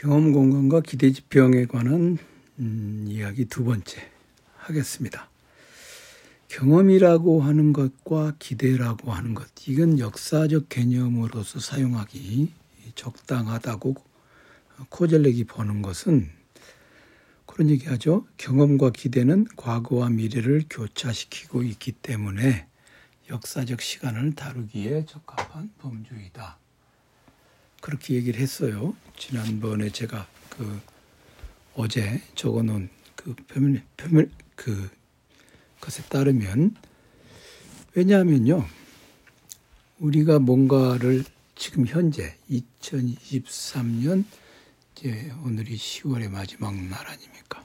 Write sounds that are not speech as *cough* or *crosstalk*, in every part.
경험 공간과 기대 지평에 관한 음, 이야기 두 번째 하겠습니다. 경험이라고 하는 것과 기대라고 하는 것, 이건 역사적 개념으로서 사용하기 적당하다고 코젤렉이 보는 것은 그런 얘기 하죠. 경험과 기대는 과거와 미래를 교차시키고 있기 때문에 역사적 시간을 다루기에 적합한 범주이다. 그렇게 얘기를 했어요. 지난번에 제가 그 어제 적어놓은 그 표면 표면 그 것에 따르면 왜냐하면요 우리가 뭔가를 지금 현재 2023년 이제 오늘이 10월의 마지막 날 아닙니까?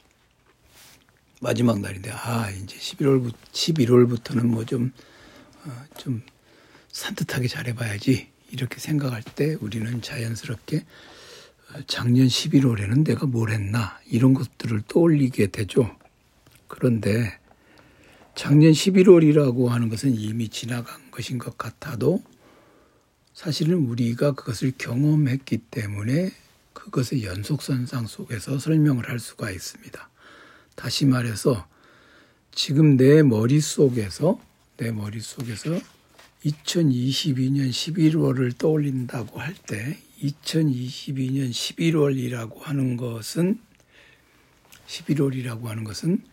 마지막 날인데 아 이제 11월 11월부터는 뭐 좀좀 어, 좀 산뜻하게 잘해봐야지 이렇게 생각할 때 우리는 자연스럽게 작년 11월에는 내가 뭘 했나 이런 것들을 떠올리게 되죠. 그런데 작년 11월이라고 하는 것은 이미 지나간 것인 것 같아도 사실은 우리가 그것을 경험했기 때문에 그것의 연속선상 속에서 설명을 할 수가 있습니다. 다시 말해서 지금 내 머릿속에서 내 머릿속에서 2022년 11월을 떠올린다고 할 때 2022년 11월이라고 하는 것은 11월이라고 하는 것은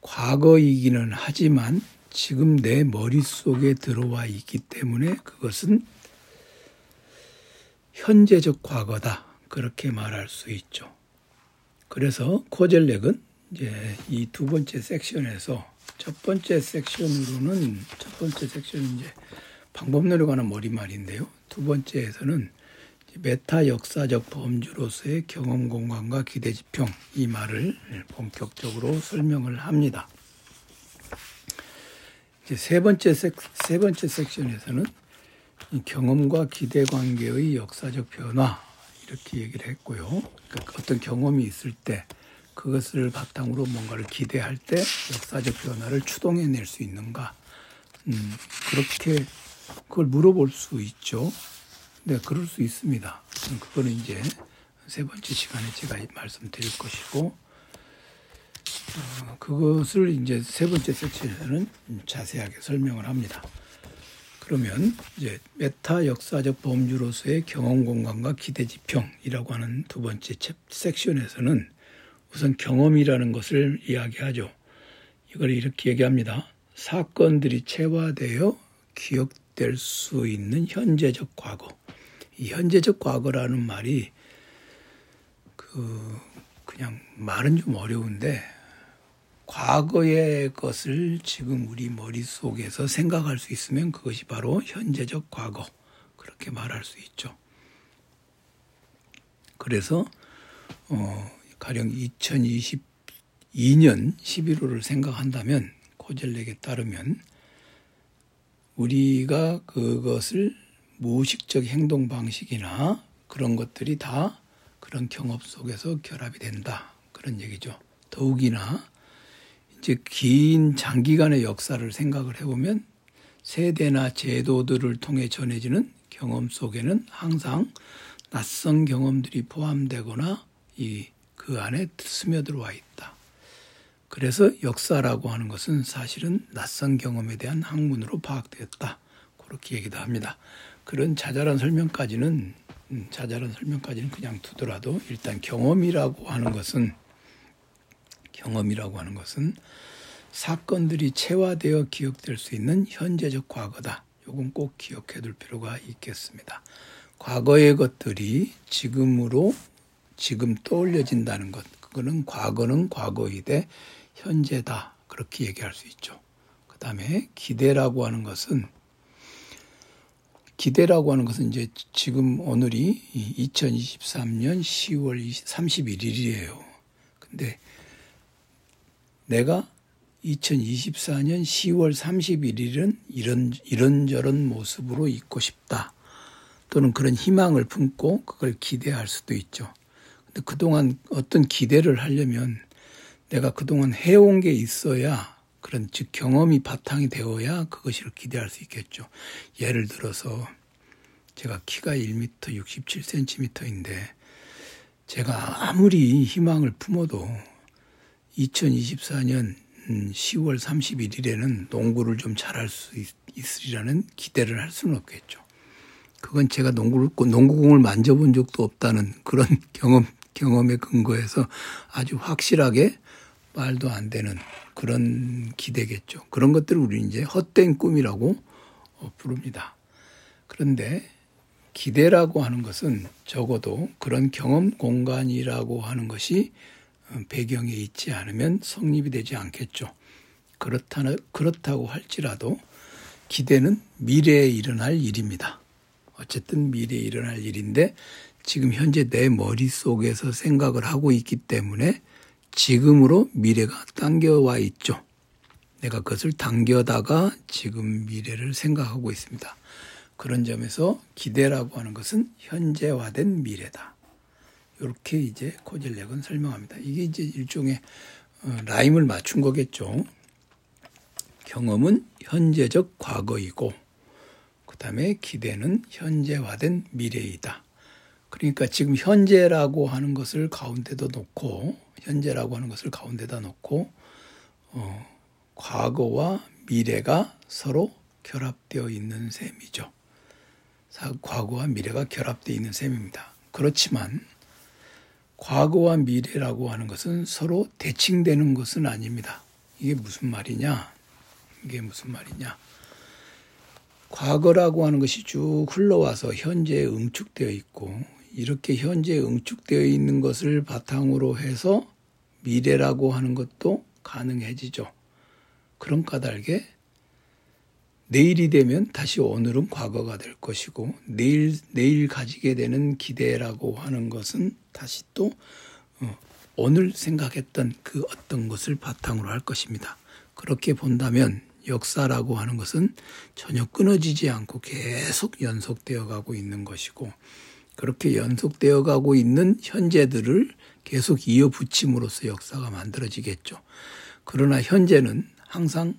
과거이기는 하지만 지금 내 머릿속에 들어와 있기 때문에 그것은 현재적 과거다. 그렇게 말할 수 있죠. 그래서 코젤렉은 이제 이 두 번째 섹션에서 첫 번째 섹션으로는 첫 번째 섹션은 이제 방법론에 관한 머리말인데요. 두 번째에서는 메타 역사적 범주로서의 경험 공간과 기대 지평 이 말을 본격적으로 설명을 합니다. 이제 세 번째 섹, 세 번째 섹션에서는 경험과 기대 관계의 역사적 변화 이렇게 얘기를 했고요. 그러니까 어떤 경험이 있을 때 그것을 바탕으로 뭔가를 기대할 때 역사적 변화를 추동해낼 수 있는가? 음, 그렇게 그걸 물어볼 수 있죠. 네, 그럴 수 있습니다. 그거는 이제 세 번째 시간에 제가 말씀드릴 것이고, 어, 그것을 이제 세 번째 섹션에서는 자세하게 설명을 합니다. 그러면 이제 메타 역사적 범주로서의 경험 공간과 기대 지평이라고 하는 두 번째 섹션에서는 우선 경험이라는 것을 이야기하죠. 이걸 이렇게 얘기합니다. 사건들이 체화되어 기억될 수 있는 현재적 과거. 이 현재적 과거라는 말이 그 그냥 말은 좀 어려운데 과거의 것을 지금 우리 머릿속에서 생각할 수 있으면 그것이 바로 현재적 과거. 그렇게 말할 수 있죠. 그래서 어 가령 2022년 11월을 생각한다면 코젤렉에 따르면 우리가 그것을 무의식적 행동 방식이나 그런 것들이 다 그런 경험 속에서 결합이 된다. 그런 얘기죠. 더욱이나 이제 긴 장기간의 역사를 생각을 해보면 세대나 제도들을 통해 전해지는 경험 속에는 항상 낯선 경험들이 포함되거나 이 그 안에 스며들어와 있다. 그래서 역사라고 하는 것은 사실은 낯선 경험에 대한 학문으로 파악되었다. 그렇게 얘기도 합니다. 그런 자잘한 설명까지는 음, 자잘한 설명까지는 그냥 두더라도 일단 경험이라고 하는 것은 경험이라고 하는 것은 사건들이 체화되어 기억될 수 있는 현재적 과거다. 요건 꼭 기억해 둘 필요가 있겠습니다. 과거의 것들이 지금으로 지금 떠올려진다는 것. 그거는 과거는 과거이되 현재다. 그렇게 얘기할 수 있죠. 그 다음에 기대라고 하는 것은 기대라고 하는 것은 이제 지금 오늘이 2023년 10월 31일이에요. 근데 내가 2024년 10월 31일은 이런 이런저런 모습으로 있고 싶다. 또는 그런 희망을 품고 그걸 기대할 수도 있죠. 그동안 어떤 기대를 하려면 내가 그동안 해온 게 있어야 그런 즉 경험이 바탕이 되어야 그것을 기대할 수 있겠죠. 예를 들어서 제가 키가 1m 67cm인데 제가 아무리 희망을 품어도 2024년 10월 31일에는 농구를 좀 잘할 수 있 으리라는 기대를 할 수는 없겠죠. 그건 제가 농구를 농구공을 만져본 적도 없다는 그런 *laughs* 경험 경험에 근거해서 아주 확실하게 말도 안 되는 그런 기대겠죠. 그런 것들을 우리 이제 헛된 꿈이라고 어, 부릅니다. 그런데 기대라고 하는 것은 적어도 그런 경험 공간이라고 하는 것이 어, 배경에 있지 않으면 성립이 되지 않겠죠. 그렇다, 그렇다고 할지라도 기대는 미래에 일어날 일입니다. 어쨌든 미래에 일어날 일인데 지금 현재 내 머릿속에서 생각을 하고 있기 때문에 지금으로 미래가 당겨와 있죠. 내가 그것을 당겨다가 지금 미래를 생각하고 있습니다. 그런 점에서 기대라고 하는 것은 현재화된 미래다. 이렇게 이제 코젤렉은 설명합니다. 이게 이제 일종의 어, 라임을 맞춘 거겠죠. 경험은 현재적 과거이고, 그 다음에 기대는 현재화된 미래이다. 그러니까 지금 현재라고 하는 것을 가운데도 놓고, 현재라고 하는 것을 가운데다 놓고, 어, 과거와 미래가 서로 결합되어 있는 셈이죠. 과거와 미래가 결합되어 있는 셈입니다. 그렇지만 과거와 미래라고 하는 것은 서로 대칭되는 것은 아닙니다. 이게 무슨 말이냐? 이게 무슨 말이냐? 과거라고 하는 것이 쭉 흘러와서 현재에 응축되어 있고 이렇게 현재에 응축되어 있는 것을 바탕으로 해서 미래라고 하는 것도 가능해지죠. 그런 까닭에 내일이 되면 다시 오늘은 과거가 될 것이고 내일 내일 가지게 되는 기대라고 하는 것은 다시 또 어, 오늘 생각했던 그 어떤 것을 바탕으로 할 것입니다. 그렇게 본다면 역사라고 하는 것은 전혀 끊어지지 않고 계속 연속되어 가고 있는 것이고 그렇게 연속되어 가고 있는 현재들을 계속 이어붙임으로써 역사가 만들어지겠죠. 그러나 현재는 항상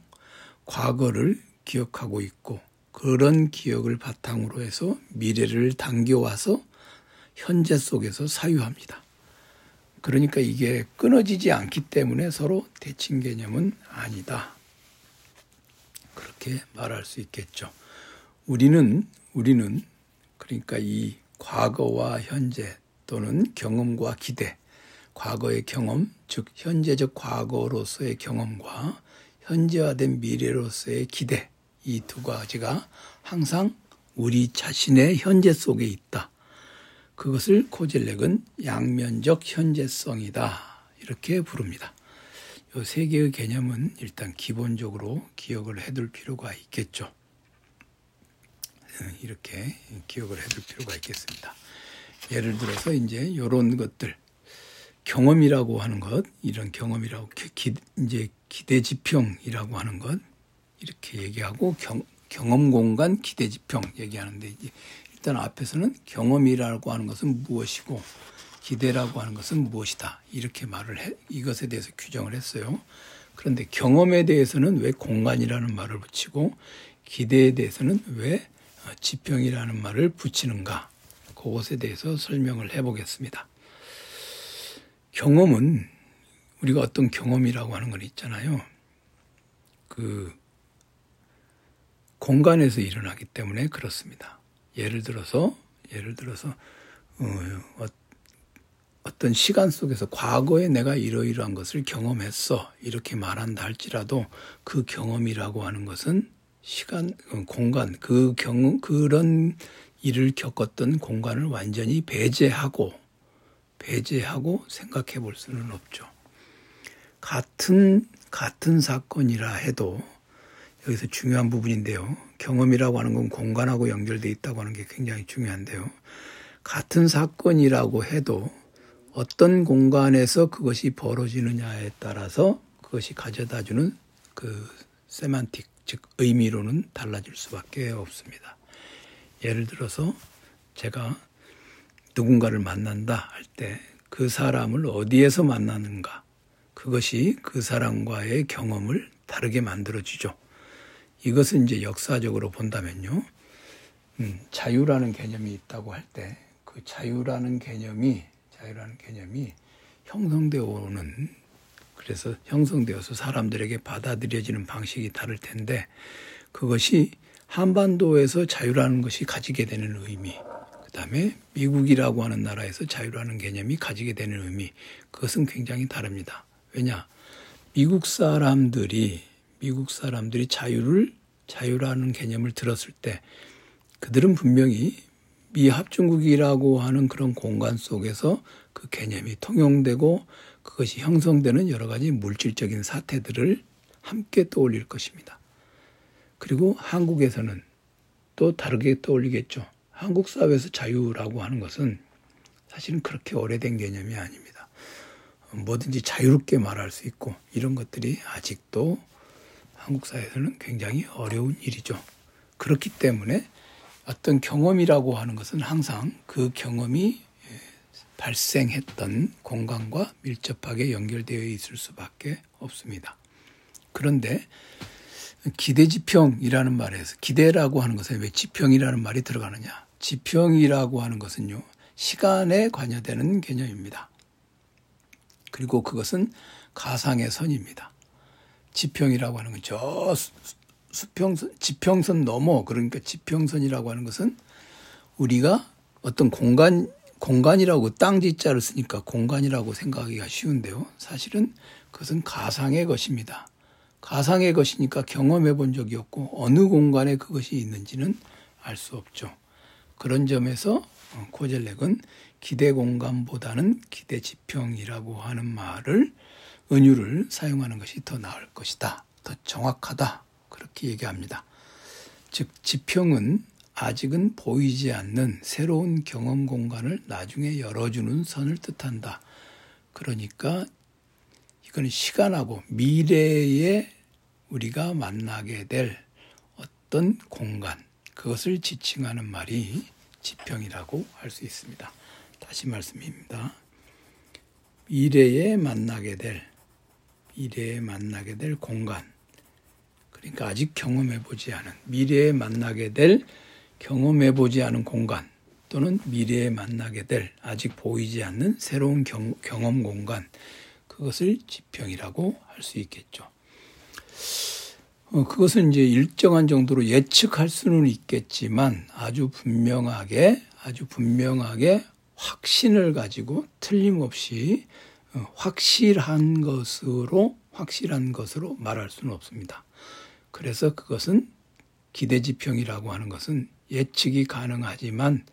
과거를 기억하고 있고 그런 기억을 바탕으로 해서 미래를 당겨와서 현재 속에서 사유합니다. 그러니까 이게 끊어지지 않기 때문에 서로 대칭 개념은 아니다. 그렇게 말할 수 있겠죠. 우리는 우리는 그러니까 이 과거와 현재 또는 경험과 기대, 과거의 경험, 즉 현재적 과거로서의 경험과 현재화된 미래로서의 기대, 이 두 가지가 항상 우리 자신의 현재 속에 있다. 그것을 코젤렉은 양면적 현재성이다. 이렇게 부릅니다. 이 세 개의 개념은 일단 기본적으로 기억을 해둘 필요가 있겠죠. 이렇게 기억을 해둘 필요가 있겠습니다. 예를 들어서 이제 이런 것들 경험이라고 하는 것 이런 경험이라고 기, 이제 기대 지평이라고 하는 것 이렇게 얘기하고 경, 경험 공간 기대 지평 얘기하는데 이제 일단 앞에서는 경험이라고 하는 것은 무엇이고 기대라고 하는 것은 무엇이다 이렇게 말을 해 이것에 대해서 규정을 했어요. 그런데 경험에 대해서는 왜 공간이라는 말을 붙이고 기대에 대해서는 왜 어, 지평이라는 말을 붙이는가 그것에 대해서 설명을 해보겠습니다. 경험은 우리가 어떤 경험이라고 하는 건 있잖아요. 그 공간에서 일어나기 때문에 그렇습니다. 예를 들어서 예를 들어서 어, 어떤 시간 속에서 과거에 내가 이러이러한 것을 경험했어 이렇게 말한다 할지라도 그 경험이라고 하는 것은 시간 어, 공간 그 경험 그런 일을 겪었던 공간을 완전히 배제하고 배제하고 생각해 볼 수는 없죠. 같은 같은 사건이라 해도 여기서 중요한 부분인데요. 경험이라고 하는 건 공간하고 연결돼 있다고 하는 게 굉장히 중요한데요. 같은 사건이라고 해도 어떤 공간에서 그것이 벌어지느냐에 따라서 그것이 가져다 주는 그 세만틱, 즉 의미로는 달라질 수밖에 없습니다. 예를 들어서 제가 누군가를 만난다 할 때 그 사람을 어디에서 만나는가 그것이 그 사람과의 경험을 다르게 만들어주죠. 이것은 이제 역사적으로 본다면요. 음, 자유라는 개념이 있다고 할 때 그 자유라는 개념이 자유라는 개념이 형성되어 오는 그래서 형성되어서 사람들에게 받아들여지는 방식이 다를 텐데 그것이 한반도에서 자유라는 것이 가지게 되는 의미, 그 다음에 미국이라고 하는 나라에서 자유라는 개념이 가지게 되는 의미, 그것은 굉장히 다릅니다. 왜냐? 미국 사람들이, 미국 사람들이 자유를, 자유라는 개념을 들었을 때 그들은 분명히 미합중국이라고 하는 그런 공간 속에서 그 개념이 통용되고 그것이 형성되는 여러 가지 물질적인 사태들을 함께 떠올릴 것입니다. 그리고 한국에서는 또 다르게 떠올리겠죠. 한국 사회에서 자유라고 하는 것은 사실은 그렇게 오래된 개념이 아닙니다. 뭐든지 자유롭게 말할 수 있고 이런 것들이 아직도 한국 사회에서는 굉장히 어려운 일이죠. 그렇기 때문에 어떤 경험이라고 하는 것은 항상 그 경험이 발생했던 공간과 밀접하게 연결되어 있을 수밖에 없습니다. 그런데 기대지평이라는 말에서 기대라고 하는 것은 왜 지평이라는 말이 들어가느냐? 지평이라고 하는 것은요 시간에 관여되는 개념입니다. 그리고 그것은 가상의 선입니다. 지평이라고 하는 건 저 수평선, 지평선 넘어 그러니까 지평선이라고 하는 것은 우리가 어떤 공간 공간이라고 땅지자를 쓰니까 공간이라고 생각하기가 쉬운데요. 사실은 그것은 가상의 것입니다. 가상의 것이니까 경험해 본 적이 없고 어느 공간에 그것이 있는지는 알 수 없죠. 그런 점에서 어, 코젤렉은 기대 공간보다는 기대 지평이라고 하는 말을 은유를 사용하는 것이 더 나을 것이다. 더 정확하다. 그렇게 얘기합니다. 즉 지평은 아직은 보이지 않는 새로운 경험 공간을 나중에 열어주는 선을 뜻한다. 그러니까 이건 시간하고 미래에 우리가 만나게 될 어떤 공간, 그것을 지칭하는 말이 지평이라고 할 수 있습니다. 다시 말씀입니다. 미래에 만나게 될, 미래에 만나게 될 공간. 그러니까 아직 경험해 보지 않은, 미래에 만나게 될 경험해 보지 않은 공간 또는 미래에 만나게 될 아직 보이지 않는 새로운 경, 경험 공간. 그것을 지평이라고 할 수 있겠죠. 어, 그것은 이제 일정한 정도로 예측할 수는 있겠지만 아주 분명하게 아주 분명하게 확신을 가지고 틀림없이 어, 확실한 것으로 확실한 것으로 말할 수는 없습니다. 그래서 그것은 기대지평이라고 하는 것은 예측이 가능하지만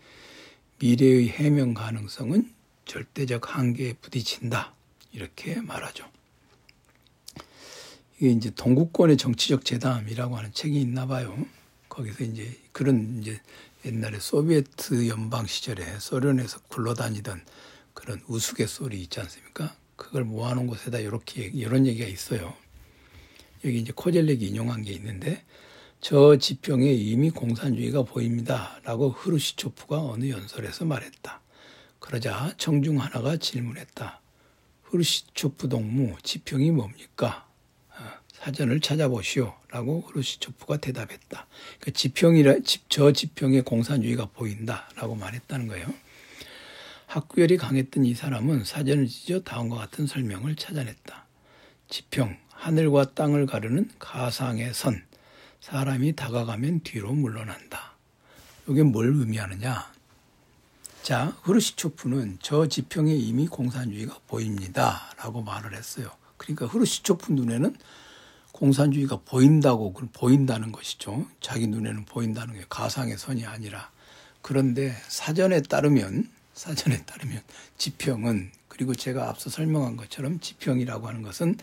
미래의 해명 가능성은 절대적 한계에 부딪힌다. 이렇게 말하죠. 이게 이제 동구권의 정치적 재담이라고 하는 책이 있나 봐요. 거기서 이제 그런 이제 옛날에 소비에트 연방 시절에 소련에서 굴러다니던 그런 우스갯소리 있지 않습니까? 그걸 모아놓은 곳에다 이렇게 이런 얘기가 있어요. 여기 이제 코젤렉이 인용한 게 있는데 저 지평에 이미 공산주의가 보입니다 라고 흐르시초프가 어느 연설에서 말했다. 그러자 청중 하나가 질문했다. 흐르시초프 동무 지평이 뭡니까? 사전을 찾아보시오. 라고 흐르시초프가 대답했다. 그 지평이라, 저 지평에 공산주의가 보인다. 라고 말했다는 거예요. 학구열이 강했던 이 사람은 사전을 찢어 다음과 같은 설명을 찾아냈다. 지평, 하늘과 땅을 가르는 가상의 선, 사람이 다가가면 뒤로 물러난다. 이게 뭘 의미하느냐? 자, 흐르시초프는 저 지평에 이미 공산주의가 보입니다. 라고 말을 했어요. 그러니까 흐르시초프 눈에는 공산주의가 보인다고 보인다는 것이죠. 자기 눈에는 보인다는 게 가상의 선이 아니라 그런데 사전에 따르면 사전에 따르면 지평은 그리고 제가 앞서 설명한 것처럼 지평이라고 하는 것은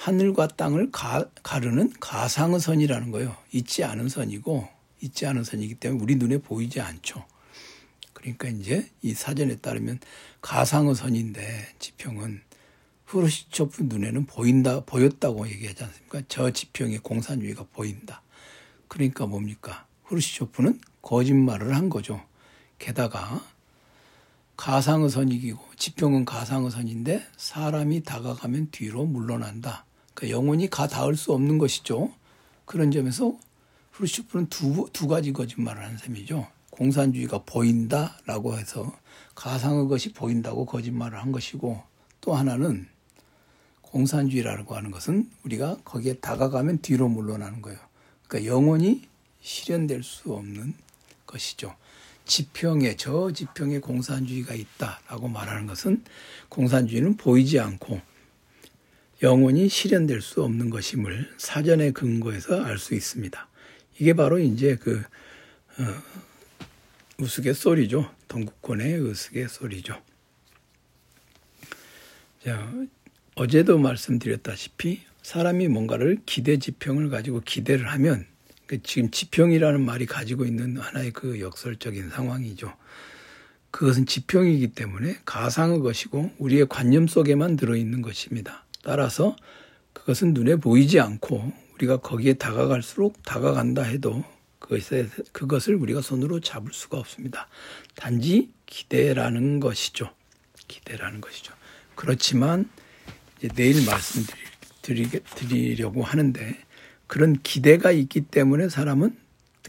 하늘과 땅을 가, 가르는 가상의 선이라는 거예요. 있지 않은 선이고 있지 않은 선이기 때문에 우리 눈에 보이지 않죠. 그러니까 이제 이 사전에 따르면 가상의 선인데 지평은 후르시초프 눈에는 보인다, 보였다고 얘기하지 않습니까? 저 지평의 공산주의가 보인다. 그러니까 뭡니까? 후르시초프는 거짓말을 한 거죠. 게다가 가상의 선이기고 지평은 가상의 선인데 사람이 다가가면 뒤로 물러난다. 그러니까 영원히 가 닿을 수 없는 것이죠. 그런 점에서 후르시초프는 두, 두 가지 거짓말을 한 셈이죠. 공산주의가 보인다라고 해서 가상의 것이 보인다고 거짓말을 한 것이고 또 하나는 공산주의라고 하는 것은 우리가 거기에 다가가면 뒤로 물러나는 거예요. 그러니까 영원히 실현될 수 없는 것이죠. 지평에 저 지평에 공산주의가 있다라고 말하는 것은 공산주의는 보이지 않고 영원히 실현될 수 없는 것임을 사전의 근거에서 알 수 있습니다. 이게 바로 이제 그 어, 우스갯소리죠. 동국권의 우스갯소리죠. 자, 어제도 말씀드렸다시피 사람이 뭔가를 기대 지평을 가지고 기대를 하면 그 지금 지평이라는 말이 가지고 있는 하나의 그 역설적인 상황이죠. 그것은 지평이기 때문에 가상의 것이고 우리의 관념 속에만 들어있는 것입니다. 따라서 그것은 눈에 보이지 않고 우리가 거기에 다가갈수록 다가간다 해도 그것에, 그것을 우리가 손으로 잡을 수가 없습니다. 단지 기대라는 것이죠. 기대라는 것이죠. 그렇지만 내일 말씀드리려고 하는데 그런 기대가 있기 때문에 사람은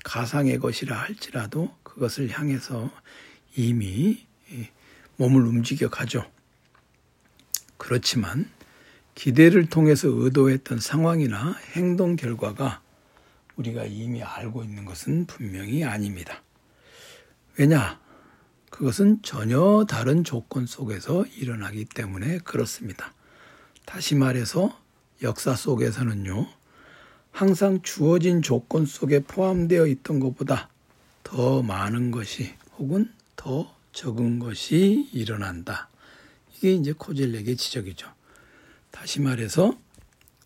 가상의 것이라 할지라도 그것을 향해서 이미 몸을 움직여 가죠. 그렇지만 기대를 통해서 의도했던 상황이나 행동 결과가 우리가 이미 알고 있는 것은 분명히 아닙니다. 왜냐? 그것은 전혀 다른 조건 속에서 일어나기 때문에 그렇습니다. 다시 말해서 역사 속에서는요, 항상 주어진 조건 속에 포함되어 있던 것보다 더 많은 것이 혹은 더 적은 것이 일어난다. 이게 이제 코젤렉의 지적이죠. 다시 말해서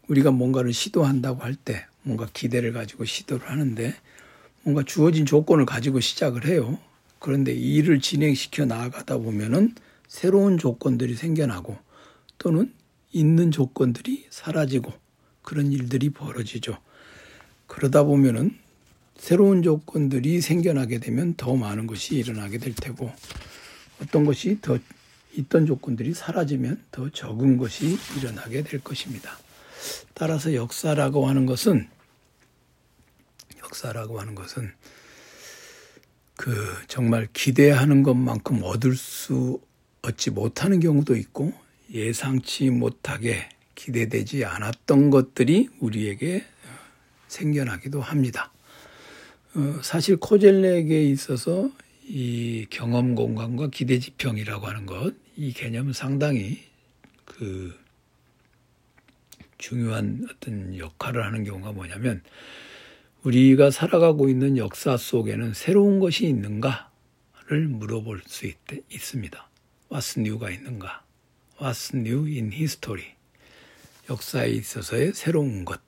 우리가 뭔가를 시도한다고 할 때 뭔가 기대를 가지고 시도를 하는데 뭔가 주어진 조건을 가지고 시작을 해요. 그런데 일을 진행시켜 나아가다 보면은 새로운 조건들이 생겨나고 또는 있는 조건들이 사라지고 그런 일들이 벌어지죠. 그러다 보면은 새로운 조건들이 생겨나게 되면 더 많은 것이 일어나게 될 테고 어떤 것이 더 있던 조건들이 사라지면 더 적은 것이 일어나게 될 것입니다. 따라서 역사라고 하는 것은 역사라고 하는 것은 그 정말 기대하는 것만큼 얻을 수 얻지 못하는 경우도 있고 예상치 못하게 기대되지 않았던 것들이 우리에게 생겨나기도 합니다. 어, 사실 코젤렉에 있어서 이 경험 공간과 기대 지평이라고 하는 것, 이 개념은 상당히 그 중요한 어떤 역할을 하는 경우가 뭐냐면 우리가 살아가고 있는 역사 속에는 새로운 것이 있는가를 물어볼 수 있, 있습니다. What's new가 있는가? What's new in history? 역사에 있어서의 새로운 것.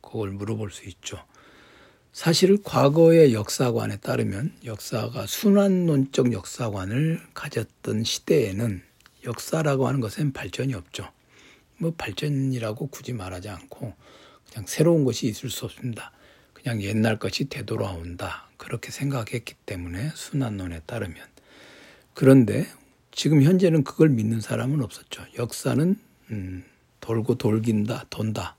그걸 물어볼 수 있죠. 사실 과거의 역사관에 따르면 역사가 순환론적 역사관을 가졌던 시대에는 역사라고 하는 것은 발전이 없죠. 뭐 발전이라고 굳이 말하지 않고 그냥 새로운 것이 있을 수 없습니다. 그냥 옛날 것이 되돌아온다. 그렇게 생각했기 때문에 순환론에 따르면. 그런데 지금 현재는 그걸 믿는 사람은 없었죠. 역사는 음, 돌고 돌긴다, 돈다.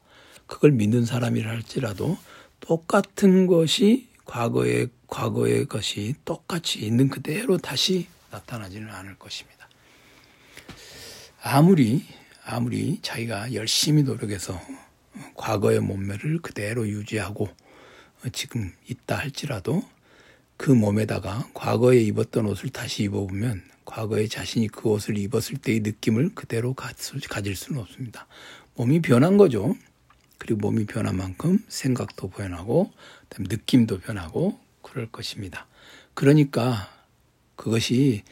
그걸 믿는 사람이라 할지라도 똑같은 것이 과거의 과거의 것이 똑같이 있는 그대로 다시 나타나지는 않을 것입니다. 아무리 아무리 자기가 열심히 노력해서 과거의 몸매를 그대로 유지하고 지금 있다 할지라도 그 몸에다가 과거에 입었던 옷을 다시 입어보면 과거에 자신이 그 옷을 입었을 때의 느낌을 그대로 가질 수는 없습니다. 몸이 변한 거죠. 그리고 몸이 변한 만큼 생각도 변하고 느낌도 변하고 그럴 것입니다. 그러니까 그것이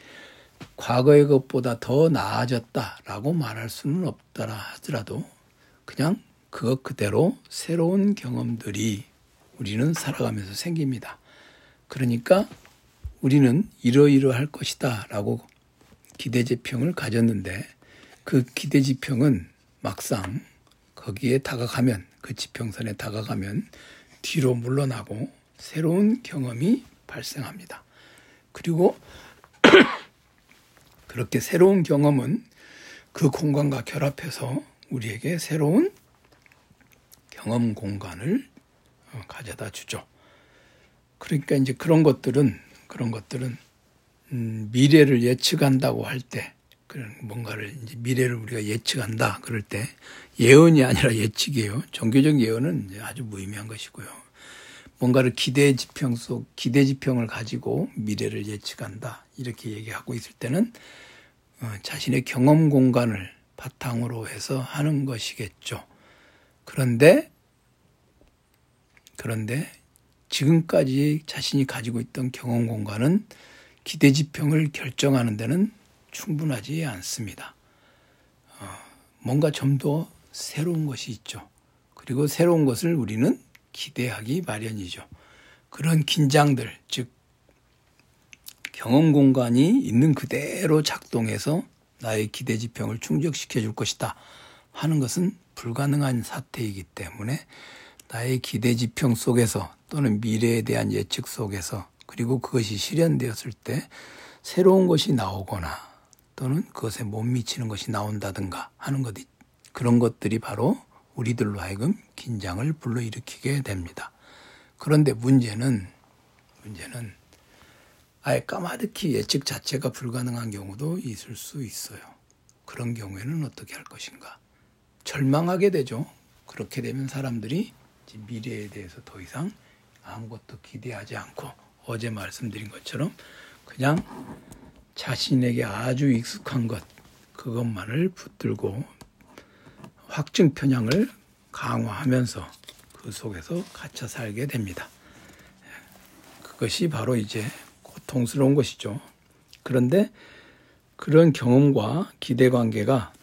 과거의 것보다 더 나아졌다라고 말할 수는 없더라 하더라도 그냥 그것 그대로 새로운 경험들이 우리는 살아가면서 생깁니다. 그러니까 우리는 이러이러할 것이다 라고 기대지평을 가졌는데 그 기대지평은 막상 거기에 다가가면 그 지평선에 다가가면 뒤로 물러나고 새로운 경험이 발생합니다. 그리고 *coughs* 그렇게 새로운 경험은 그 공간과 결합해서 우리에게 새로운 경험 공간을 어, 가져다 주죠. 그러니까 이제 그런 것들은 그런 것들은 음, 미래를 예측한다고 할 때 그런 뭔가를 이제 미래를 우리가 예측한다 그럴 때 예언이 아니라 예측이에요. 종교적 예언은 아주 무의미한 것이고요. 뭔가를 기대 지평 속 기대 지평을 가지고 미래를 예측한다 이렇게 얘기하고 있을 때는 어, 자신의 경험 공간을 바탕으로 해서 하는 것이겠죠. 그런데 그런데 지금까지 자신이 가지고 있던 경험 공간은 기대 지평을 결정하는 데는 충분하지 않습니다. 어, 뭔가 좀 더 새로운 것이 있죠. 그리고 새로운 것을 우리는 기대하기 마련이죠. 그런 긴장들, 즉 경험 공간이 있는 그대로 작동해서 나의 기대 지평을 충족시켜 줄 것이다 하는 것은 불가능한 사태이기 때문에 나의 기대 지평 속에서 또는 미래에 대한 예측 속에서 그리고 그것이 실현되었을 때 새로운 것이 나오거나 또는 그것에 못 미치는 것이 나온다든가 하는 것 그런 것들이 바로 우리들로 하여금 긴장을 불러일으키게 됩니다. 그런데 문제는 문제는 아예 까마득히 예측 자체가 불가능한 경우도 있을 수 있어요. 그런 경우에는 어떻게 할 것인가? 절망하게 되죠. 그렇게 되면 사람들이 미래에 대해서 더 이상 아무것도 기대하지 않고 어제 말씀드린 것처럼 그냥 자신에게 아주 익숙한 것 그것만을 붙들고 확증 편향을 강화하면서 그 속에서 갇혀 살게 됩니다. 그것이 바로 이제 고통스러운 것이죠. 그런데 그런 경험과 기대 관계가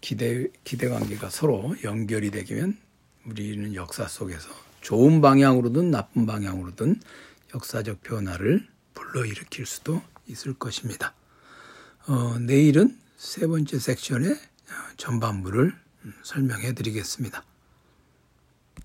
기대 기대 관계가 서로 연결이 되면 우리는 역사 속에서 좋은 방향으로든 나쁜 방향으로든 역사적 변화를 불러일으킬 수도 있을 것입니다. 어, 내일은 세 번째 섹션의 전반부를 설명해 드리겠습니다.